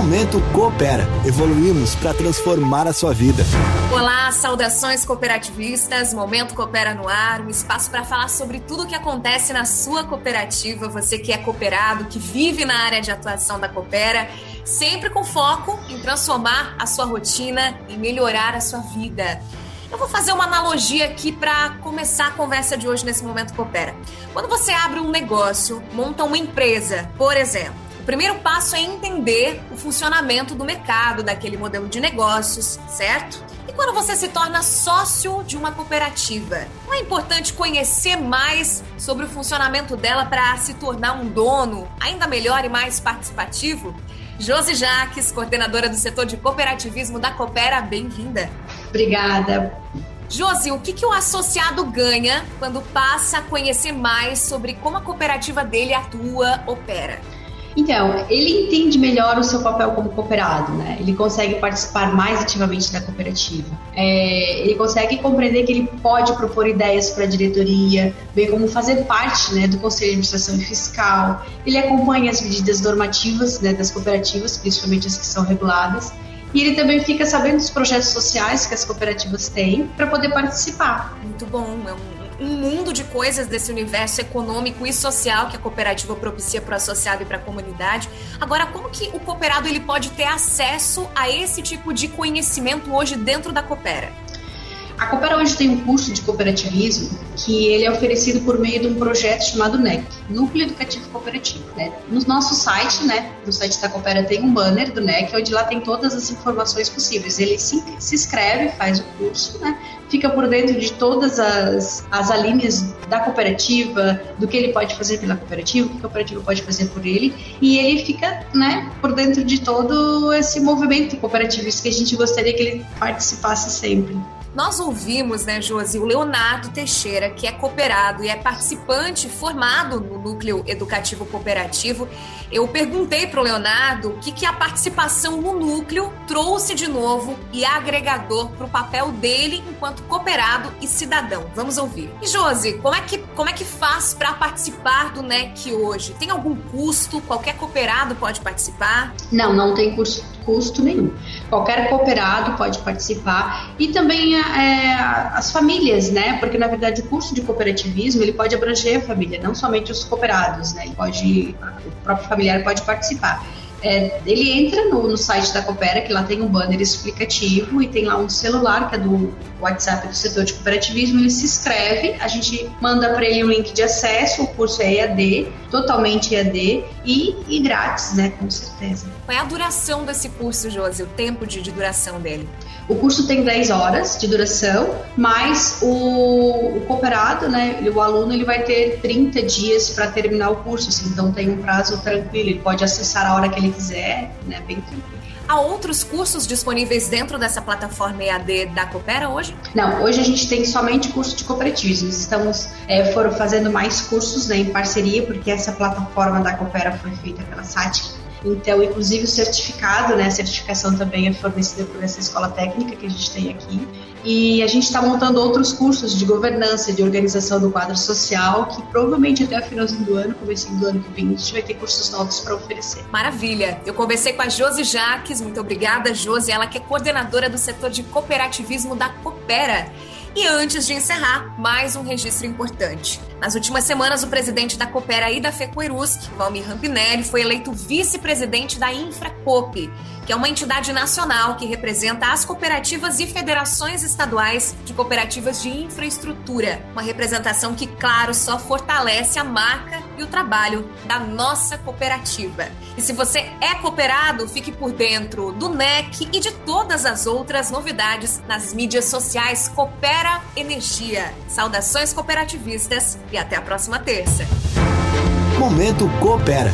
Momento Coopera. Evoluímos para transformar a sua vida. Olá, saudações cooperativistas. Momento Coopera no ar, um espaço para falar sobre tudo o que acontece na sua cooperativa. Você que é cooperado, que vive na área de atuação da Coopera, sempre com foco em transformar a sua rotina e melhorar a sua vida. Eu vou fazer uma analogia aqui para começar a conversa de hoje nesse momento coopera. Quando você abre um negócio, monta uma empresa, por exemplo, primeiro passo é entender o funcionamento do mercado, daquele modelo de negócios, certo? E quando você se torna sócio de uma cooperativa, não é importante conhecer mais sobre o funcionamento dela para se tornar um dono ainda melhor e mais participativo? Josi Jaques, coordenadora do setor de cooperativismo da Coopera, bem-vinda. Obrigada. Josi, o que, que o associado ganha quando passa a conhecer mais sobre como a cooperativa dele atua, opera? Então, ele entende melhor o seu papel como cooperado, né? Ele consegue participar mais ativamente da cooperativa. É, ele consegue compreender que ele pode propor ideias para a diretoria, ver como fazer parte né, do conselho de administração e fiscal. Ele acompanha as medidas normativas né, das cooperativas, principalmente as que são reguladas. E ele também fica sabendo dos projetos sociais que as cooperativas têm para poder participar. Muito bom, é um um mundo de coisas desse universo econômico e social que a cooperativa propicia para o associado e para a comunidade. Agora, como que o cooperado ele pode ter acesso a esse tipo de conhecimento hoje dentro da Coopera? A Coopera hoje tem um curso de cooperativismo que ele é oferecido por meio de um projeto chamado NEC, Núcleo Educativo Cooperativo. Né? No nosso site, né, no site da Coopera tem um banner do NEC, onde lá tem todas as informações possíveis. Ele se, se inscreve, faz o curso, né, fica por dentro de todas as, as alíneas da cooperativa, do que ele pode fazer pela cooperativa, o que a cooperativa pode fazer por ele, e ele fica né, por dentro de todo esse movimento cooperativista que a gente gostaria que ele participasse sempre. Nós ouvimos, né, Josi, o Leonardo Teixeira, que é cooperado e é participante formado no Núcleo Educativo Cooperativo. Eu perguntei para o Leonardo o que, que a participação no núcleo trouxe de novo e agregador para o papel dele enquanto cooperado e cidadão. Vamos ouvir. E Josi, como é que, como é que faz para participar do NEC hoje? Tem algum custo? Qualquer cooperado pode participar? Não, não tem custo, custo nenhum. Qualquer cooperado pode participar e também é, as famílias, né? Porque na verdade o curso de cooperativismo ele pode abranger a família, não somente os cooperados, né? Ele pode, o próprio familiar pode participar. É, ele entra no, no, site da Coopera, que lá tem um banner explicativo e tem lá um celular, que é do WhatsApp do setor de cooperativismo. Ele se inscreve, a gente manda para ele um link de acesso. O curso é EAD, totalmente EAD e, e grátis, né? Com certeza. Qual é a duração desse curso, Josi? O tempo de, de duração dele? O curso tem 10 horas de duração, mas o, o cooperado, né, o aluno, ele vai ter 30 dias para terminar o curso, assim, então tem um prazo tranquilo, ele pode acessar a hora que ele quiser, né, bem tranquilo. Há outros cursos disponíveis dentro dessa plataforma EAD da Coopera hoje? Não, hoje a gente tem somente curso de cooperativismo. Estamos é, foram fazendo mais cursos né, em parceria, porque essa plataforma da Coopera foi feita pela SATIC então, inclusive o certificado, né, a certificação também é fornecida por essa escola técnica que a gente tem aqui. E a gente está montando outros cursos de governança, de organização do quadro social, que provavelmente até o finalzinho do ano, começo do ano que vem, a gente vai ter cursos novos para oferecer. Maravilha! Eu conversei com a Josi Jaques, muito obrigada, Josi, ela que é coordenadora do setor de cooperativismo da Coopera. E antes de encerrar, mais um registro importante. Nas últimas semanas, o presidente da Coopera e da Valmir Rampinelli, foi eleito vice-presidente da Infracoop, que é uma entidade nacional que representa as cooperativas e federações estaduais de cooperativas de infraestrutura. Uma representação que, claro, só fortalece a marca e o trabalho da nossa cooperativa. E se você é cooperado, fique por dentro do NEC e de todas as outras novidades nas mídias sociais Coopera Energia. Saudações cooperativistas e até a próxima terça. Momento Coopera.